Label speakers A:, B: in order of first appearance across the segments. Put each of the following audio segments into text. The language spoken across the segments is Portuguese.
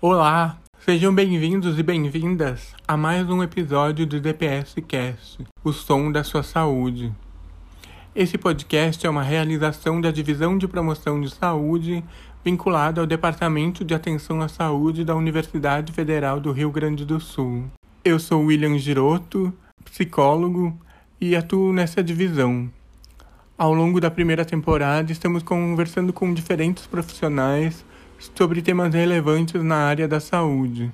A: Olá, sejam bem-vindos e bem-vindas a mais um episódio do DPS Cast, o som da sua saúde. Esse podcast é uma realização da Divisão de Promoção de Saúde vinculada ao Departamento de Atenção à Saúde da Universidade Federal do Rio Grande do Sul. Eu sou William Giroto, psicólogo, e atuo nessa divisão. Ao longo da primeira temporada, estamos conversando com diferentes profissionais sobre temas relevantes na área da saúde.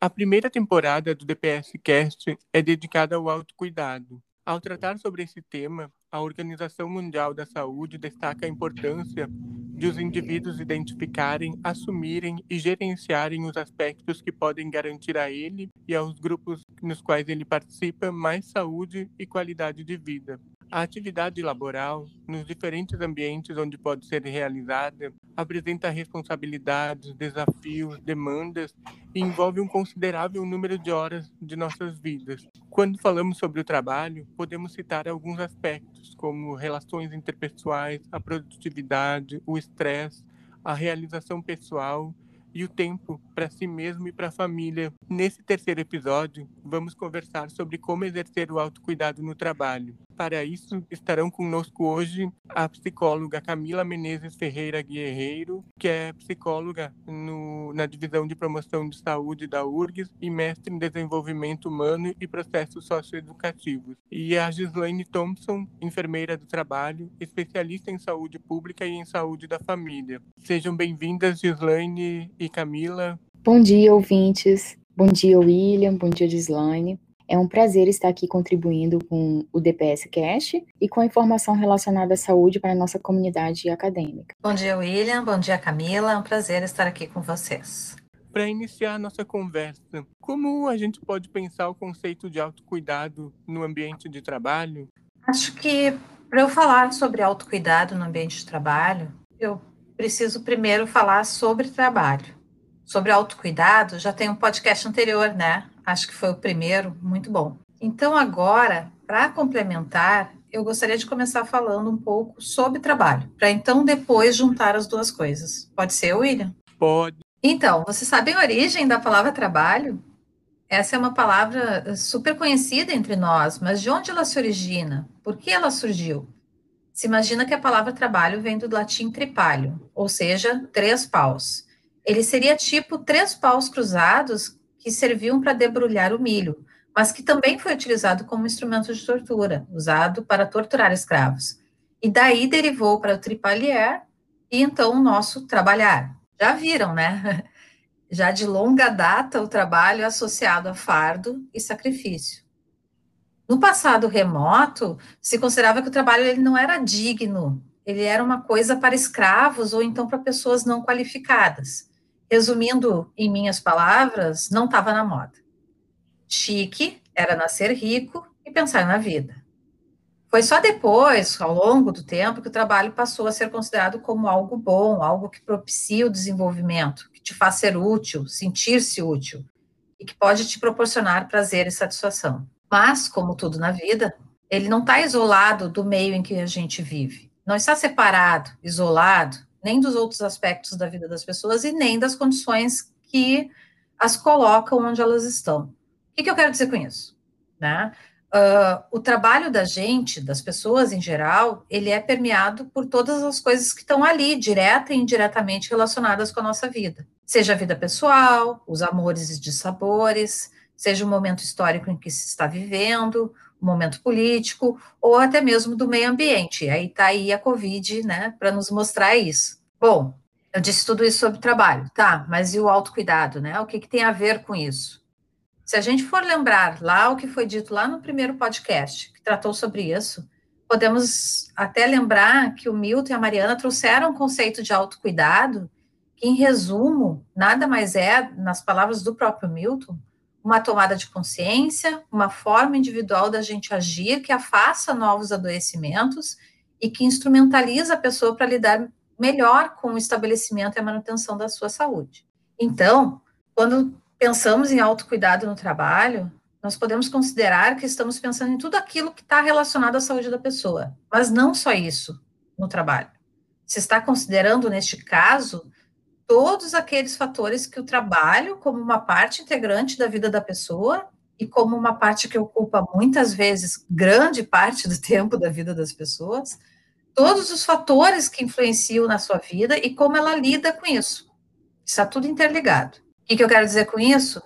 A: A primeira temporada do DPS Cast é dedicada ao autocuidado. Ao tratar sobre esse tema, a Organização Mundial da Saúde destaca a importância de os indivíduos identificarem, assumirem e gerenciarem os aspectos que podem garantir a ele e aos grupos nos quais ele participa mais saúde e qualidade de vida. A atividade laboral, nos diferentes ambientes onde pode ser realizada, apresenta responsabilidades, desafios, demandas e envolve um considerável número de horas de nossas vidas. Quando falamos sobre o trabalho, podemos citar alguns aspectos, como relações interpessoais, a produtividade, o estresse, a realização pessoal e o tempo para si mesmo e para a família. Nesse terceiro episódio, vamos conversar sobre como exercer o autocuidado no trabalho. Para isso, estarão conosco hoje a psicóloga Camila Menezes Ferreira Guerreiro, que é psicóloga no, na Divisão de Promoção de Saúde da URGS e mestre em Desenvolvimento Humano e Processos Socioeducativos. E a Gislaine Thompson, enfermeira do trabalho, especialista em saúde pública e em saúde da família. Sejam bem-vindas, Gislaine e Camila.
B: Bom dia, ouvintes. Bom dia, William. Bom dia, Gislaine. É um prazer estar aqui contribuindo com o DPS Cash e com a informação relacionada à saúde para a nossa comunidade acadêmica.
C: Bom dia, William. Bom dia, Camila. É um prazer estar aqui com vocês.
A: Para iniciar a nossa conversa, como a gente pode pensar o conceito de autocuidado no ambiente de trabalho?
C: Acho que para eu falar sobre autocuidado no ambiente de trabalho, eu preciso primeiro falar sobre trabalho. Sobre autocuidado, já tem um podcast anterior, né? Acho que foi o primeiro, muito bom. Então, agora, para complementar, eu gostaria de começar falando um pouco sobre trabalho, para então depois juntar as duas coisas. Pode ser, William?
A: Pode.
C: Então, você sabe a origem da palavra trabalho? Essa é uma palavra super conhecida entre nós, mas de onde ela se origina? Por que ela surgiu? Se imagina que a palavra trabalho vem do latim tripalho, ou seja, três paus. Ele seria tipo três paus cruzados que serviam para debrulhar o milho, mas que também foi utilizado como instrumento de tortura, usado para torturar escravos. E daí derivou para o tripalier e então o nosso trabalhar. Já viram, né? Já de longa data o trabalho é associado a fardo e sacrifício. No passado remoto, se considerava que o trabalho ele não era digno, ele era uma coisa para escravos ou então para pessoas não qualificadas. Resumindo em minhas palavras, não estava na moda. Chique era nascer rico e pensar na vida. Foi só depois, ao longo do tempo, que o trabalho passou a ser considerado como algo bom, algo que propicia o desenvolvimento, que te faz ser útil, sentir-se útil e que pode te proporcionar prazer e satisfação. Mas, como tudo na vida, ele não está isolado do meio em que a gente vive. Não está separado, isolado nem dos outros aspectos da vida das pessoas e nem das condições que as colocam onde elas estão. O que, que eu quero dizer com isso? Né? Uh, o trabalho da gente, das pessoas em geral, ele é permeado por todas as coisas que estão ali, direta e indiretamente relacionadas com a nossa vida. Seja a vida pessoal, os amores e dissabores, seja o momento histórico em que se está vivendo, momento político ou até mesmo do meio ambiente. Aí está aí a Covid, né, para nos mostrar isso. Bom, eu disse tudo isso sobre trabalho, tá? Mas e o autocuidado, né? O que, que tem a ver com isso? Se a gente for lembrar lá o que foi dito lá no primeiro podcast, que tratou sobre isso, podemos até lembrar que o Milton e a Mariana trouxeram o conceito de autocuidado, que, em resumo, nada mais é, nas palavras do próprio Milton, uma tomada de consciência, uma forma individual da gente agir que afasta novos adoecimentos e que instrumentaliza a pessoa para lidar melhor com o estabelecimento e a manutenção da sua saúde. Então, quando pensamos em autocuidado no trabalho, nós podemos considerar que estamos pensando em tudo aquilo que está relacionado à saúde da pessoa, mas não só isso no trabalho. Se está considerando, neste caso, todos aqueles fatores que o trabalho, como uma parte integrante da vida da pessoa, e como uma parte que ocupa muitas vezes grande parte do tempo da vida das pessoas, todos os fatores que influenciam na sua vida e como ela lida com isso. Está tudo interligado. O que, eu quero dizer com isso?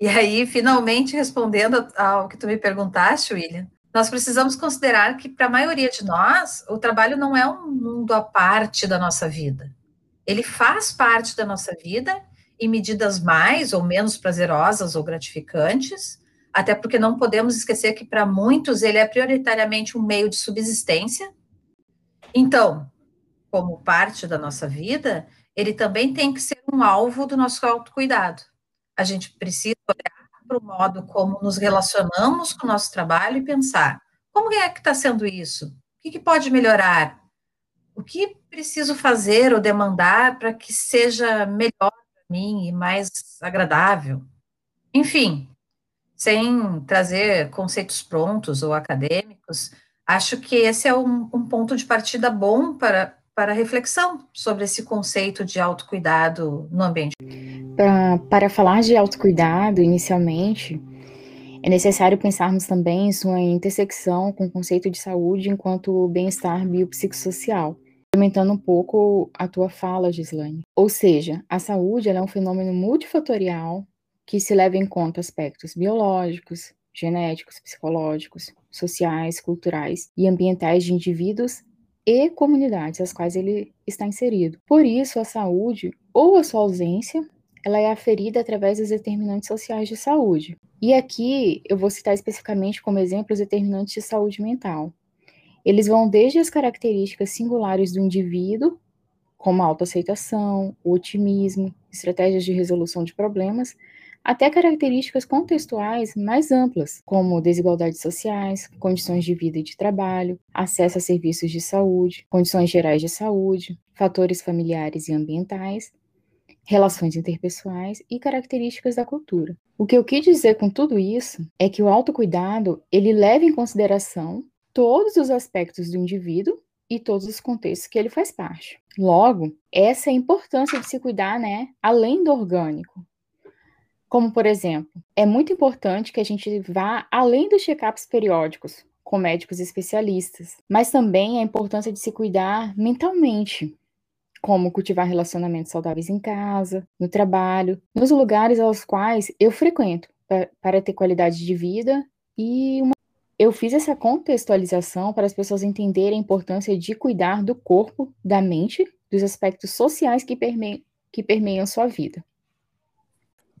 C: E aí, finalmente, respondendo ao que tu me perguntaste, William, nós precisamos considerar que, para a maioria de nós, o trabalho não é um mundo à parte da nossa vida. Ele faz parte da nossa vida em medidas mais ou menos prazerosas ou gratificantes, até porque não podemos esquecer que para muitos ele é prioritariamente um meio de subsistência. Então, como parte da nossa vida, ele também tem que ser um alvo do nosso autocuidado. A gente precisa olhar para o modo como nos relacionamos com o nosso trabalho e pensar: como é que está sendo isso? O que, que pode melhorar? O que preciso fazer ou demandar para que seja melhor para mim e mais agradável? Enfim, sem trazer conceitos prontos ou acadêmicos, acho que esse é um, um ponto de partida bom para, para reflexão sobre esse conceito de autocuidado no ambiente.
B: Pra, para falar de autocuidado, inicialmente, é necessário pensarmos também em sua intersecção com o conceito de saúde enquanto bem-estar biopsicossocial, complementando um pouco a tua fala, Gislaine. Ou seja, a saúde é um fenômeno multifatorial que se leva em conta aspectos biológicos, genéticos, psicológicos, sociais, culturais e ambientais de indivíduos e comunidades às quais ele está inserido. Por isso, a saúde ou a sua ausência, ela é aferida através dos determinantes sociais de saúde. E aqui eu vou citar especificamente como exemplo os determinantes de saúde mental. Eles vão desde as características singulares do indivíduo, como a autoaceitação, o otimismo, estratégias de resolução de problemas, até características contextuais mais amplas, como desigualdades sociais, condições de vida e de trabalho, acesso a serviços de saúde, condições gerais de saúde, fatores familiares e ambientais, relações interpessoais e características da cultura. O que eu quis dizer com tudo isso é que o autocuidado, ele leva em consideração todos os aspectos do indivíduo e todos os contextos que ele faz parte. Logo, essa é a importância de se cuidar, né, além do orgânico, como, por exemplo, é muito importante que a gente vá além dos check-ups periódicos com médicos especialistas, mas também a importância de se cuidar mentalmente, como cultivar relacionamentos saudáveis em casa, no trabalho, nos lugares aos quais eu frequento, para ter qualidade de vida e uma eu fiz essa contextualização para as pessoas entenderem a importância de cuidar do corpo, da mente, dos aspectos sociais que, perme que permeiam sua vida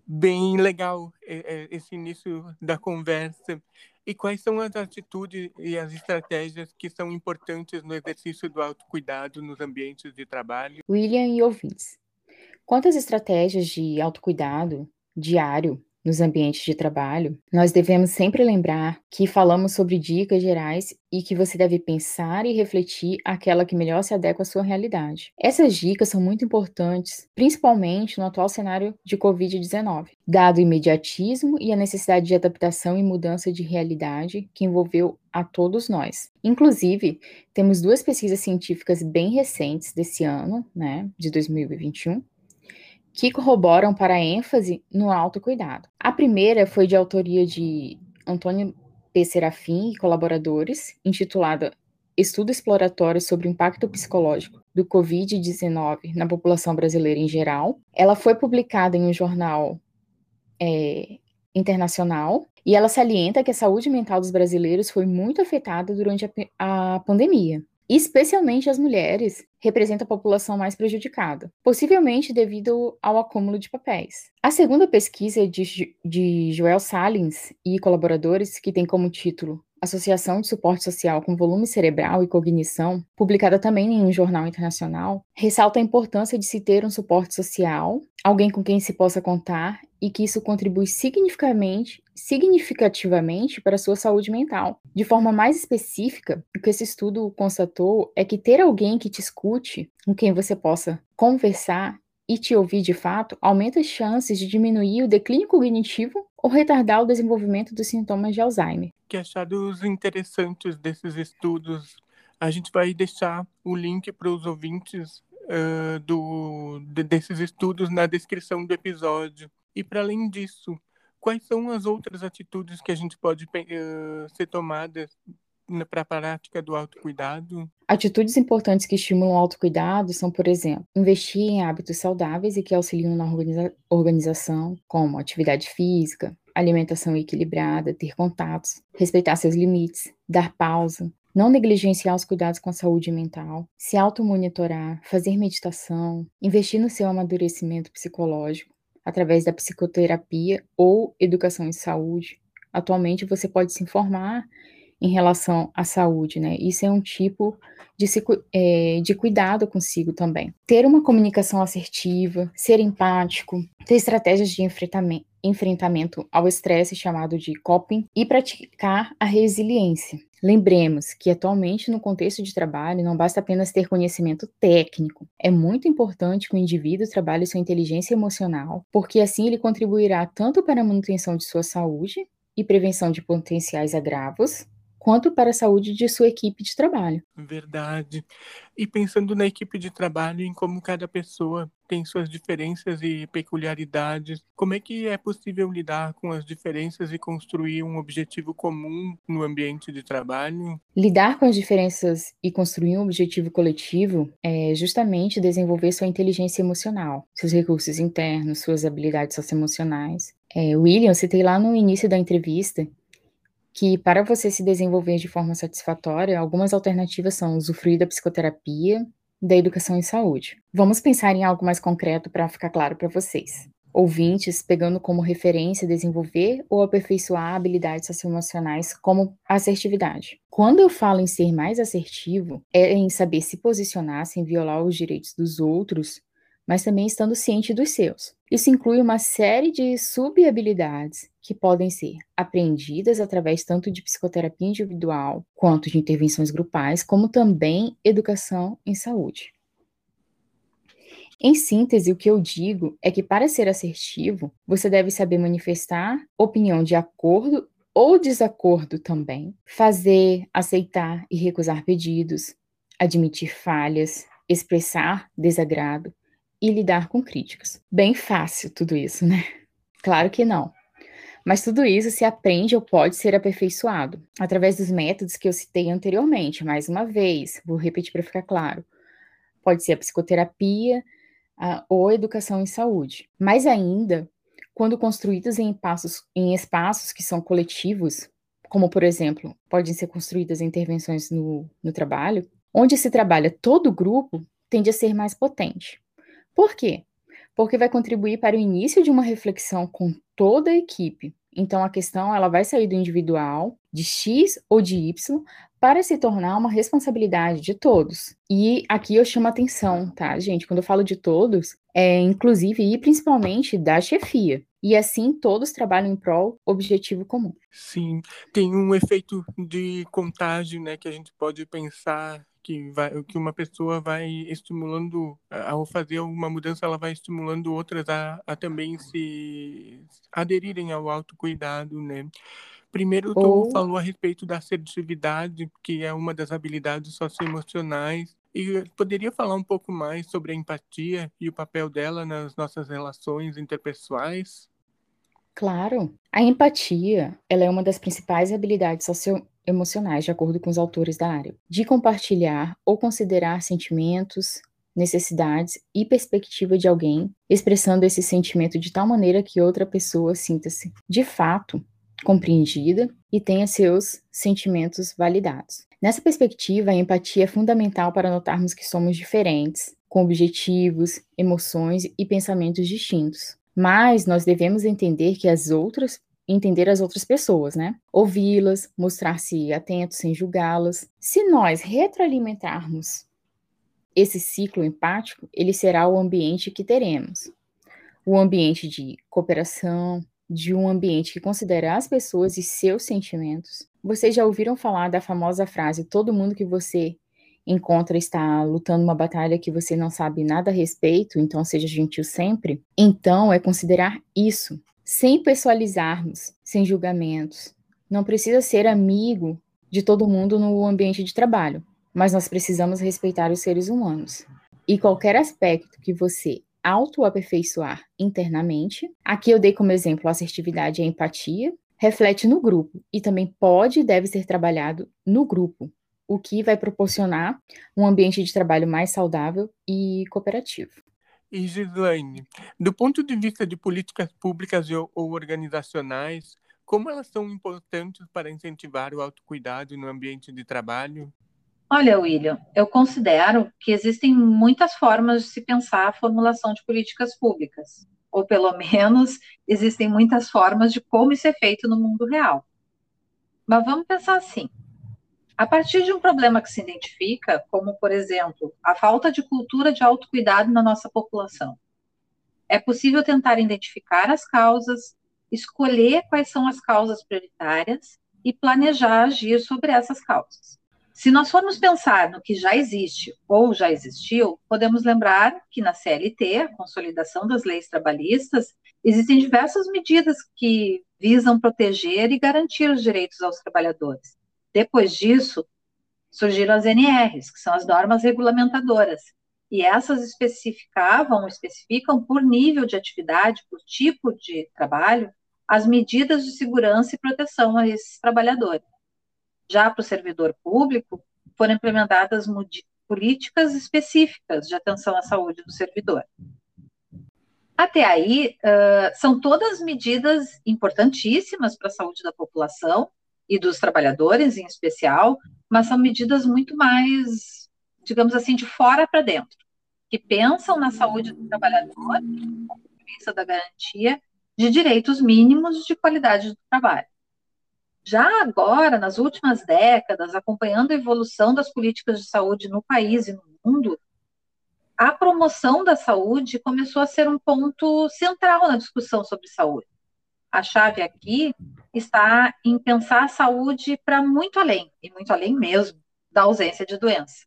A: bem legal é, é, esse início da conversa. E quais são as atitudes e as estratégias que são importantes no exercício do autocuidado nos ambientes de trabalho?
B: William e ouvintes, quantas estratégias de autocuidado diário nos ambientes de trabalho, nós devemos sempre lembrar que falamos sobre dicas gerais e que você deve pensar e refletir aquela que melhor se adequa à sua realidade. Essas dicas são muito importantes, principalmente no atual cenário de Covid-19, dado o imediatismo e a necessidade de adaptação e mudança de realidade que envolveu a todos nós. Inclusive, temos duas pesquisas científicas bem recentes desse ano, né, de 2021, que corroboram para a ênfase no autocuidado. A primeira foi de autoria de Antônio P. Serafim e colaboradores, intitulada Estudo Exploratório sobre o Impacto Psicológico do Covid-19 na População Brasileira em Geral. Ela foi publicada em um jornal é, internacional e ela salienta que a saúde mental dos brasileiros foi muito afetada durante a, a pandemia especialmente as mulheres, representa a população mais prejudicada, possivelmente devido ao acúmulo de papéis. A segunda pesquisa de, de Joel Salins e colaboradores, que tem como título Associação de Suporte Social com Volume Cerebral e Cognição, publicada também em um jornal internacional, ressalta a importância de se ter um suporte social, alguém com quem se possa contar e que isso contribui significativamente, significativamente para a sua saúde mental. De forma mais específica, o que esse estudo constatou é que ter alguém que te escute, com quem você possa conversar e te ouvir de fato, aumenta as chances de diminuir o declínio cognitivo ou retardar o desenvolvimento dos sintomas de Alzheimer.
A: Que achados interessantes desses estudos. A gente vai deixar o link para os ouvintes uh, do, de, desses estudos na descrição do episódio. E para além disso, quais são as outras atitudes que a gente pode uh, ser tomadas para a prática do autocuidado?
B: Atitudes importantes que estimulam o autocuidado são, por exemplo, investir em hábitos saudáveis e que auxiliam na organiza organização, como atividade física, alimentação equilibrada, ter contatos, respeitar seus limites, dar pausa, não negligenciar os cuidados com a saúde mental, se automonitorar, fazer meditação, investir no seu amadurecimento psicológico através da psicoterapia ou educação em saúde. Atualmente você pode se informar em relação à saúde, né? Isso é um tipo de, se, é, de cuidado consigo também. Ter uma comunicação assertiva, ser empático, ter estratégias de enfrentamento, enfrentamento ao estresse chamado de coping e praticar a resiliência. Lembremos que atualmente no contexto de trabalho não basta apenas ter conhecimento técnico. É muito importante que o indivíduo trabalhe sua inteligência emocional, porque assim ele contribuirá tanto para a manutenção de sua saúde e prevenção de potenciais agravos, quanto para a saúde de sua equipe de trabalho.
A: Verdade. E pensando na equipe de trabalho, em como cada pessoa tem suas diferenças e peculiaridades, como é que é possível lidar com as diferenças e construir um objetivo comum no ambiente de trabalho?
B: Lidar com as diferenças e construir um objetivo coletivo é justamente desenvolver sua inteligência emocional, seus recursos internos, suas habilidades socioemocionais. É, William, citei lá no início da entrevista que para você se desenvolver de forma satisfatória, algumas alternativas são usufruir da psicoterapia, da educação em saúde. Vamos pensar em algo mais concreto para ficar claro para vocês. Ouvintes, pegando como referência desenvolver ou aperfeiçoar habilidades socioemocionais como assertividade. Quando eu falo em ser mais assertivo, é em saber se posicionar sem violar os direitos dos outros mas também estando ciente dos seus. Isso inclui uma série de subhabilidades que podem ser aprendidas através tanto de psicoterapia individual quanto de intervenções grupais, como também educação em saúde. Em síntese, o que eu digo é que para ser assertivo, você deve saber manifestar opinião de acordo ou desacordo também, fazer, aceitar e recusar pedidos, admitir falhas, expressar desagrado, e lidar com críticas. Bem fácil tudo isso, né? Claro que não. Mas tudo isso se aprende ou pode ser aperfeiçoado através dos métodos que eu citei anteriormente. Mais uma vez, vou repetir para ficar claro. Pode ser a psicoterapia a, ou a educação em saúde. Mais ainda, quando construídos em, passos, em espaços que são coletivos, como por exemplo, podem ser construídas intervenções no, no trabalho, onde se trabalha todo o grupo, tende a ser mais potente. Por quê? Porque vai contribuir para o início de uma reflexão com toda a equipe. Então a questão ela vai sair do individual, de X ou de Y, para se tornar uma responsabilidade de todos. E aqui eu chamo atenção, tá, gente? Quando eu falo de todos, é inclusive e principalmente da chefia. E assim todos trabalham em prol objetivo comum.
A: Sim, tem um efeito de contágio, né, que a gente pode pensar que vai que uma pessoa vai estimulando ao fazer uma mudança ela vai estimulando outras a, a também se aderirem ao autocuidado né? Primeiro tu Ou... falou a respeito da assertividade que é uma das habilidades socioemocionais. E poderia falar um pouco mais sobre a empatia e o papel dela nas nossas relações interpessoais?
B: Claro, a empatia, ela é uma das principais habilidades socio emocionais, de acordo com os autores da área, de compartilhar ou considerar sentimentos, necessidades e perspectiva de alguém, expressando esse sentimento de tal maneira que outra pessoa sinta-se, de fato, compreendida e tenha seus sentimentos validados. Nessa perspectiva, a empatia é fundamental para notarmos que somos diferentes, com objetivos, emoções e pensamentos distintos. Mas nós devemos entender que as outras entender as outras pessoas, né? Ouvi-las, mostrar-se atento sem julgá-las. Se nós retroalimentarmos esse ciclo empático, ele será o ambiente que teremos. O ambiente de cooperação, de um ambiente que considera as pessoas e seus sentimentos. Vocês já ouviram falar da famosa frase: todo mundo que você encontra está lutando uma batalha que você não sabe nada a respeito, então seja gentil sempre? Então é considerar isso sem pessoalizarmos, sem julgamentos. Não precisa ser amigo de todo mundo no ambiente de trabalho, mas nós precisamos respeitar os seres humanos. e qualquer aspecto que você autoaperfeiçoar internamente, aqui eu dei como exemplo a assertividade e a empatia, reflete no grupo e também pode e deve ser trabalhado no grupo, o que vai proporcionar um ambiente de trabalho mais saudável e cooperativo.
A: E Gislaine, do ponto de vista de políticas públicas ou organizacionais, como elas são importantes para incentivar o autocuidado no ambiente de trabalho?
C: Olha, William, eu considero que existem muitas formas de se pensar a formulação de políticas públicas, ou pelo menos existem muitas formas de como isso é feito no mundo real. Mas vamos pensar assim: a partir de um problema que se identifica, como, por exemplo, a falta de cultura de autocuidado na nossa população, é possível tentar identificar as causas, escolher quais são as causas prioritárias e planejar agir sobre essas causas. Se nós formos pensar no que já existe ou já existiu, podemos lembrar que na CLT, a Consolidação das Leis Trabalhistas, existem diversas medidas que visam proteger e garantir os direitos aos trabalhadores. Depois disso, surgiram as NRs, que são as normas regulamentadoras, e essas especificavam, especificam por nível de atividade, por tipo de trabalho, as medidas de segurança e proteção a esses trabalhadores. Já para o servidor público, foram implementadas políticas específicas de atenção à saúde do servidor. Até aí, uh, são todas medidas importantíssimas para a saúde da população e dos trabalhadores em especial, mas são medidas muito mais, digamos assim, de fora para dentro, que pensam na saúde do trabalhador, na da garantia de direitos mínimos de qualidade do trabalho. Já agora, nas últimas décadas, acompanhando a evolução das políticas de saúde no país e no mundo, a promoção da saúde começou a ser um ponto central na discussão sobre saúde. A chave aqui está em pensar a saúde para muito além, e muito além mesmo, da ausência de doença.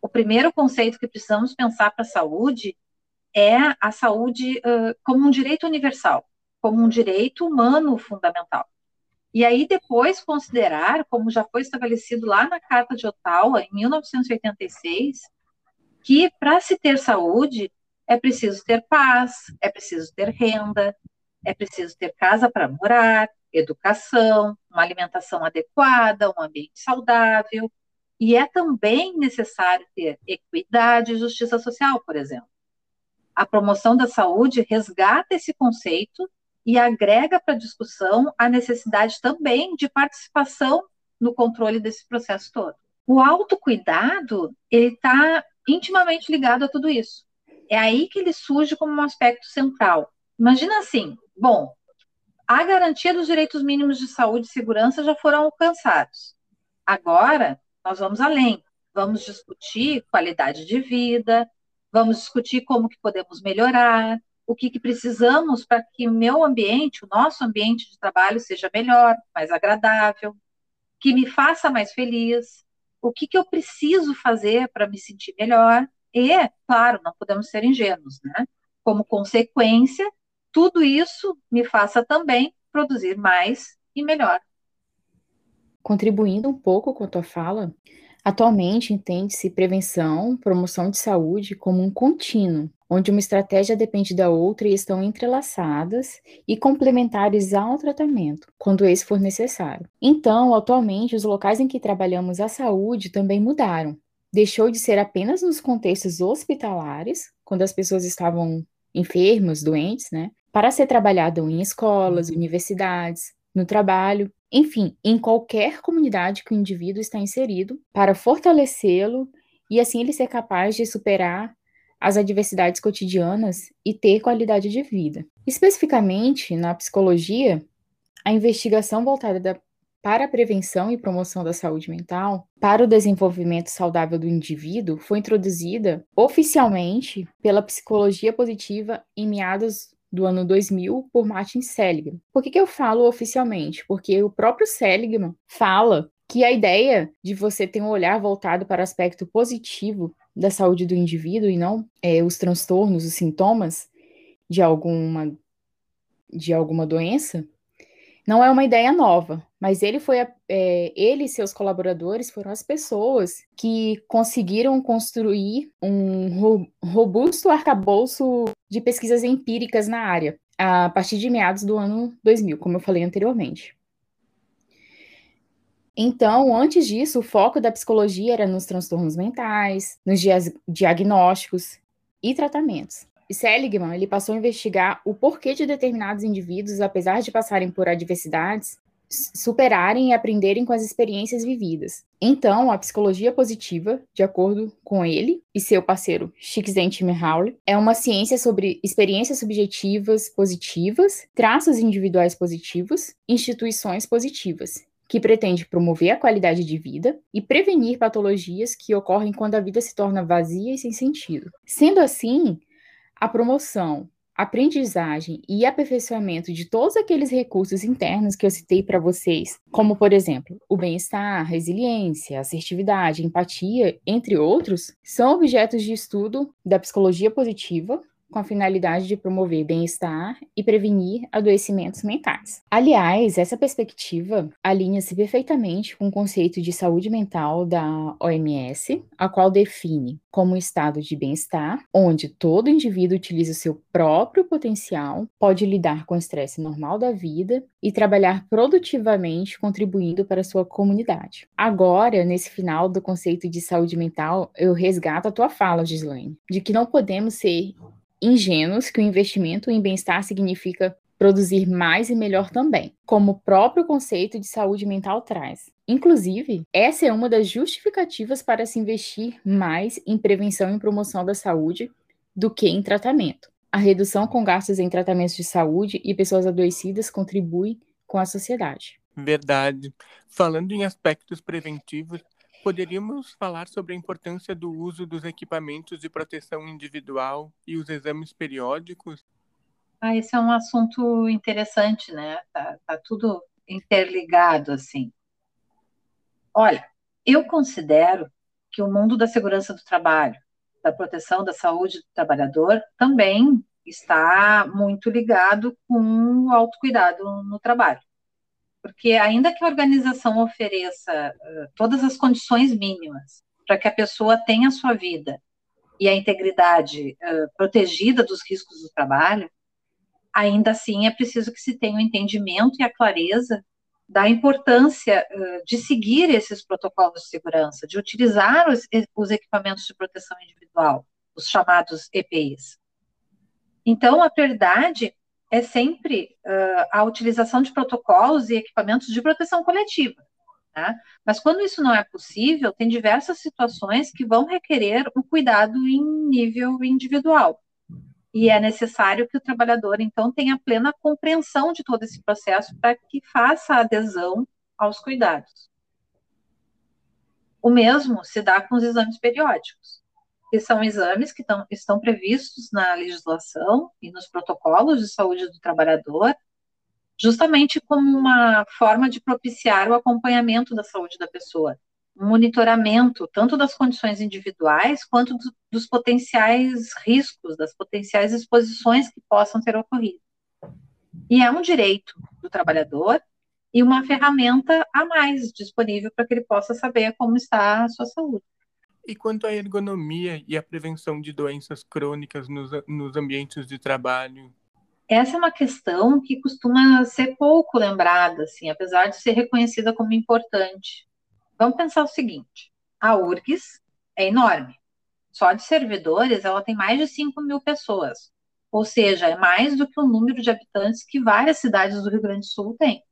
C: O primeiro conceito que precisamos pensar para a saúde é a saúde uh, como um direito universal, como um direito humano fundamental. E aí depois considerar, como já foi estabelecido lá na Carta de Ottawa, em 1986, que para se ter saúde é preciso ter paz, é preciso ter renda, é preciso ter casa para morar, educação, uma alimentação adequada, um ambiente saudável, e é também necessário ter equidade e justiça social, por exemplo. A promoção da saúde resgata esse conceito e agrega para a discussão a necessidade também de participação no controle desse processo todo. O autocuidado, ele está intimamente ligado a tudo isso. É aí que ele surge como um aspecto central. Imagina assim, bom, a garantia dos direitos mínimos de saúde e segurança já foram alcançados. Agora, nós vamos além. Vamos discutir qualidade de vida, vamos discutir como que podemos melhorar, o que, que precisamos para que o meu ambiente, o nosso ambiente de trabalho seja melhor, mais agradável, que me faça mais feliz, o que, que eu preciso fazer para me sentir melhor. E, claro, não podemos ser ingênuos, né? Como consequência, tudo isso me faça também produzir mais e melhor.
B: Contribuindo um pouco com a tua fala, atualmente entende-se prevenção, promoção de saúde como um contínuo, onde uma estratégia depende da outra e estão entrelaçadas e complementares ao tratamento, quando esse for necessário. Então, atualmente, os locais em que trabalhamos a saúde também mudaram. Deixou de ser apenas nos contextos hospitalares, quando as pessoas estavam enfermas, doentes, né? Para ser trabalhado em escolas, universidades, no trabalho, enfim, em qualquer comunidade que o indivíduo está inserido, para fortalecê-lo e assim ele ser capaz de superar as adversidades cotidianas e ter qualidade de vida. Especificamente na psicologia, a investigação voltada da, para a prevenção e promoção da saúde mental, para o desenvolvimento saudável do indivíduo, foi introduzida oficialmente pela psicologia positiva em meados do ano 2000 por Martin Seligman. Por que, que eu falo oficialmente? Porque o próprio Seligman fala que a ideia de você ter um olhar voltado para o aspecto positivo da saúde do indivíduo e não é, os transtornos, os sintomas de alguma, de alguma doença, não é uma ideia nova. Mas ele foi é, ele e seus colaboradores foram as pessoas que conseguiram construir um robusto arcabouço de pesquisas empíricas na área a partir de meados do ano 2000, como eu falei anteriormente. Então, antes disso, o foco da psicologia era nos transtornos mentais, nos diagnósticos e tratamentos. Seligman ele passou a investigar o porquê de determinados indivíduos, apesar de passarem por adversidades, superarem e aprenderem com as experiências vividas. Então, a psicologia positiva, de acordo com ele e seu parceiro Csikszentmihalyi, é uma ciência sobre experiências subjetivas positivas, traços individuais positivos, instituições positivas, que pretende promover a qualidade de vida e prevenir patologias que ocorrem quando a vida se torna vazia e sem sentido. Sendo assim, a promoção aprendizagem e aperfeiçoamento de todos aqueles recursos internos que eu citei para vocês, como, por exemplo, o bem-estar, resiliência, assertividade, empatia, entre outros, são objetos de estudo da psicologia positiva com a finalidade de promover bem-estar e prevenir adoecimentos mentais. Aliás, essa perspectiva alinha-se perfeitamente com o conceito de saúde mental da OMS, a qual define como um estado de bem-estar, onde todo indivíduo utiliza o seu próprio potencial, pode lidar com o estresse normal da vida e trabalhar produtivamente, contribuindo para a sua comunidade. Agora, nesse final do conceito de saúde mental, eu resgato a tua fala, Gislaine, de que não podemos ser ingênuos que o investimento em bem-estar significa produzir mais e melhor também, como o próprio conceito de saúde mental traz. Inclusive, essa é uma das justificativas para se investir mais em prevenção e promoção da saúde do que em tratamento. A redução com gastos em tratamentos de saúde e pessoas adoecidas contribui com a sociedade.
A: Verdade. Falando em aspectos preventivos, Poderíamos falar sobre a importância do uso dos equipamentos de proteção individual e os exames periódicos?
C: Ah, esse é um assunto interessante, né? Tá, tá tudo interligado, assim. Olha, eu considero que o mundo da segurança do trabalho, da proteção da saúde do trabalhador, também está muito ligado com o autocuidado no trabalho porque ainda que a organização ofereça uh, todas as condições mínimas para que a pessoa tenha a sua vida e a integridade uh, protegida dos riscos do trabalho, ainda assim é preciso que se tenha o entendimento e a clareza da importância uh, de seguir esses protocolos de segurança, de utilizar os, os equipamentos de proteção individual, os chamados EPIs. Então, a prioridade é sempre uh, a utilização de protocolos e equipamentos de proteção coletiva. Tá? Mas quando isso não é possível, tem diversas situações que vão requerer um cuidado em nível individual. E é necessário que o trabalhador, então, tenha plena compreensão de todo esse processo para que faça adesão aos cuidados. O mesmo se dá com os exames periódicos que são exames que tão, estão previstos na legislação e nos protocolos de saúde do trabalhador, justamente como uma forma de propiciar o acompanhamento da saúde da pessoa, um monitoramento tanto das condições individuais quanto do, dos potenciais riscos, das potenciais exposições que possam ter ocorrido. E é um direito do trabalhador e uma ferramenta a mais disponível para que ele possa saber como está a sua saúde.
A: E quanto à ergonomia e à prevenção de doenças crônicas nos, nos ambientes de trabalho?
C: Essa é uma questão que costuma ser pouco lembrada, assim, apesar de ser reconhecida como importante. Vamos pensar o seguinte: a URGS é enorme. Só de servidores, ela tem mais de 5 mil pessoas. Ou seja, é mais do que o número de habitantes que várias cidades do Rio Grande do Sul têm.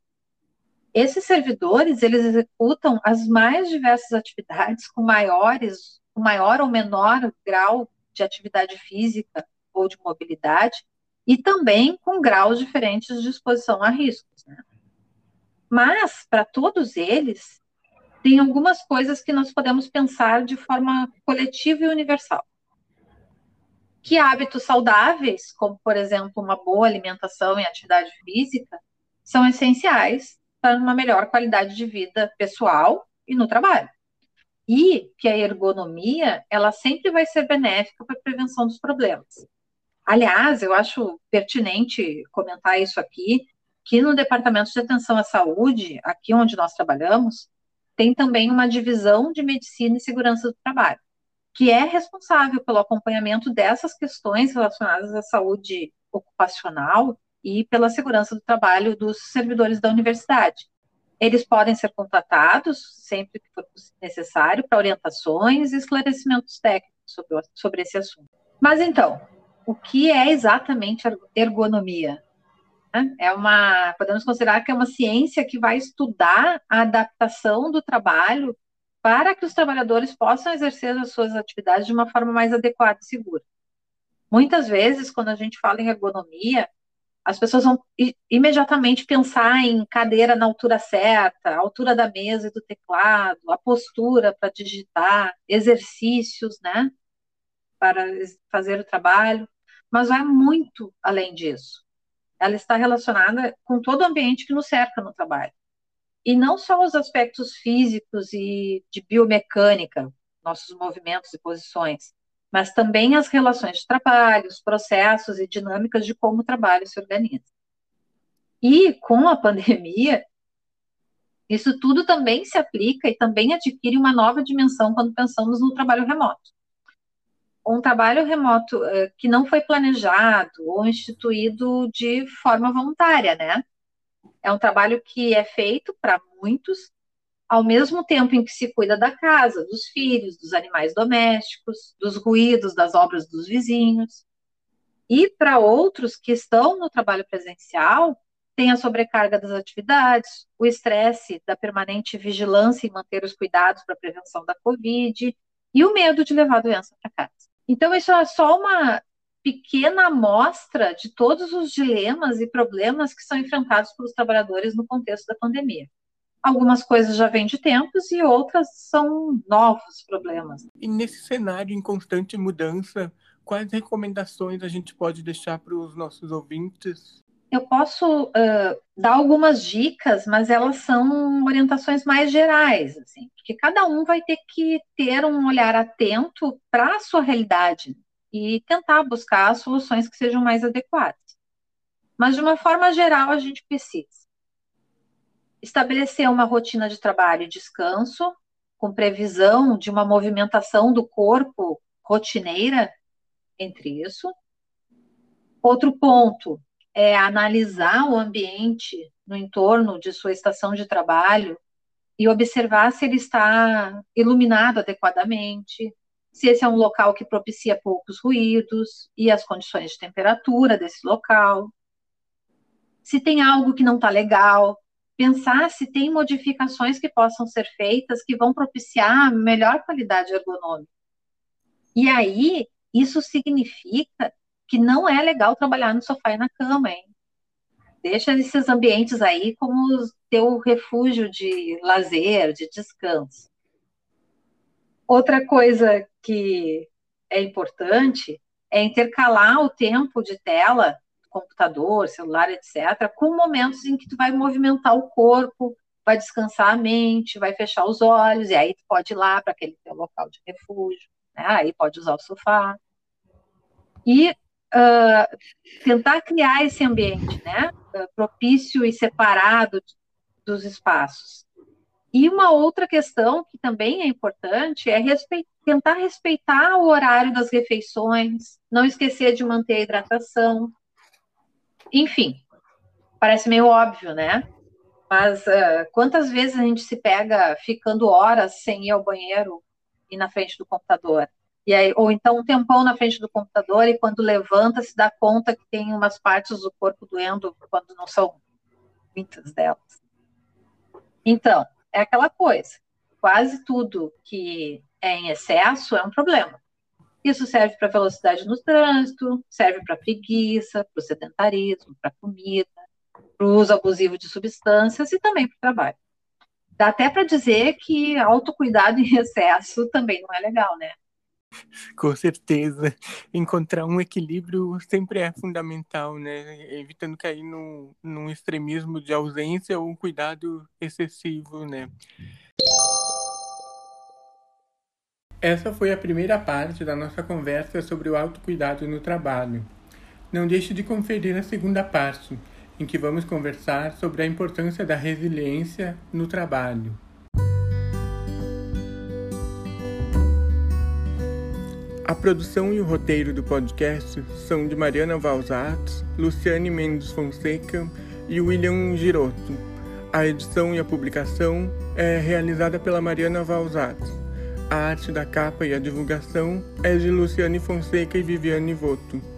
C: Esses servidores, eles executam as mais diversas atividades com maiores, com maior ou menor grau de atividade física ou de mobilidade, e também com graus diferentes de exposição a riscos. Né? Mas, para todos eles, tem algumas coisas que nós podemos pensar de forma coletiva e universal. Que hábitos saudáveis, como, por exemplo, uma boa alimentação e atividade física, são essenciais uma melhor qualidade de vida pessoal e no trabalho. E que a ergonomia, ela sempre vai ser benéfica para a prevenção dos problemas. Aliás, eu acho pertinente comentar isso aqui, que no Departamento de Atenção à Saúde, aqui onde nós trabalhamos, tem também uma divisão de Medicina e Segurança do Trabalho, que é responsável pelo acompanhamento dessas questões relacionadas à saúde ocupacional e pela segurança do trabalho dos servidores da universidade. Eles podem ser contatados sempre que for necessário para orientações e esclarecimentos técnicos sobre, sobre esse assunto. Mas então, o que é exatamente ergonomia? É uma, podemos considerar que é uma ciência que vai estudar a adaptação do trabalho para que os trabalhadores possam exercer as suas atividades de uma forma mais adequada e segura. Muitas vezes, quando a gente fala em ergonomia, as pessoas vão imediatamente pensar em cadeira na altura certa, a altura da mesa e do teclado, a postura para digitar, exercícios, né, para fazer o trabalho, mas vai muito além disso. Ela está relacionada com todo o ambiente que nos cerca no trabalho. E não só os aspectos físicos e de biomecânica, nossos movimentos e posições, mas também as relações de trabalho, os processos e dinâmicas de como o trabalho se organiza. E com a pandemia, isso tudo também se aplica e também adquire uma nova dimensão quando pensamos no trabalho remoto. Um trabalho remoto uh, que não foi planejado ou instituído de forma voluntária, né? É um trabalho que é feito para muitos ao mesmo tempo em que se cuida da casa, dos filhos, dos animais domésticos, dos ruídos das obras dos vizinhos. E para outros que estão no trabalho presencial, tem a sobrecarga das atividades, o estresse da permanente vigilância e manter os cuidados para a prevenção da Covid e o medo de levar a doença para casa. Então, isso é só uma pequena amostra de todos os dilemas e problemas que são enfrentados pelos trabalhadores no contexto da pandemia. Algumas coisas já vêm de tempos e outras são novos problemas.
A: E nesse cenário em constante mudança, quais recomendações a gente pode deixar para os nossos ouvintes?
C: Eu posso uh, dar algumas dicas, mas elas são orientações mais gerais, assim, porque cada um vai ter que ter um olhar atento para a sua realidade e tentar buscar soluções que sejam mais adequadas. Mas de uma forma geral, a gente precisa estabelecer uma rotina de trabalho e descanso, com previsão de uma movimentação do corpo rotineira entre isso. Outro ponto é analisar o ambiente no entorno de sua estação de trabalho e observar se ele está iluminado adequadamente, se esse é um local que propicia poucos ruídos e as condições de temperatura desse local. Se tem algo que não está legal, pensar se tem modificações que possam ser feitas que vão propiciar melhor qualidade ergonômica. E aí, isso significa que não é legal trabalhar no sofá e na cama, hein? Deixa esses ambientes aí como teu refúgio de lazer, de descanso. Outra coisa que é importante é intercalar o tempo de tela computador, celular, etc., com momentos em que tu vai movimentar o corpo, vai descansar a mente, vai fechar os olhos, e aí tu pode ir lá para aquele teu local de refúgio, né? aí pode usar o sofá. E uh, tentar criar esse ambiente, né? propício e separado dos espaços. E uma outra questão que também é importante é tentar respeitar o horário das refeições, não esquecer de manter a hidratação, enfim, parece meio óbvio, né? Mas uh, quantas vezes a gente se pega ficando horas sem ir ao banheiro e na frente do computador? E aí, ou então um tempão na frente do computador e quando levanta se dá conta que tem umas partes do corpo doendo quando não são muitas delas. Então, é aquela coisa. Quase tudo que é em excesso é um problema. Isso serve para velocidade no trânsito, serve para preguiça, para o sedentarismo, para comida, para o uso abusivo de substâncias e também para o trabalho. Dá até para dizer que autocuidado em excesso também não é legal, né?
A: Com certeza. Encontrar um equilíbrio sempre é fundamental, né? Evitando cair no, num extremismo de ausência ou um cuidado excessivo, né? Essa foi a primeira parte da nossa conversa sobre o autocuidado no trabalho. Não deixe de conferir a segunda parte, em que vamos conversar sobre a importância da resiliência no trabalho. A produção e o roteiro do podcast são de Mariana Valzatos, Luciane Mendes Fonseca e William Girotto. A edição e a publicação é realizada pela Mariana Valzatos. A arte da capa e a divulgação é de Luciane Fonseca e Viviane Voto.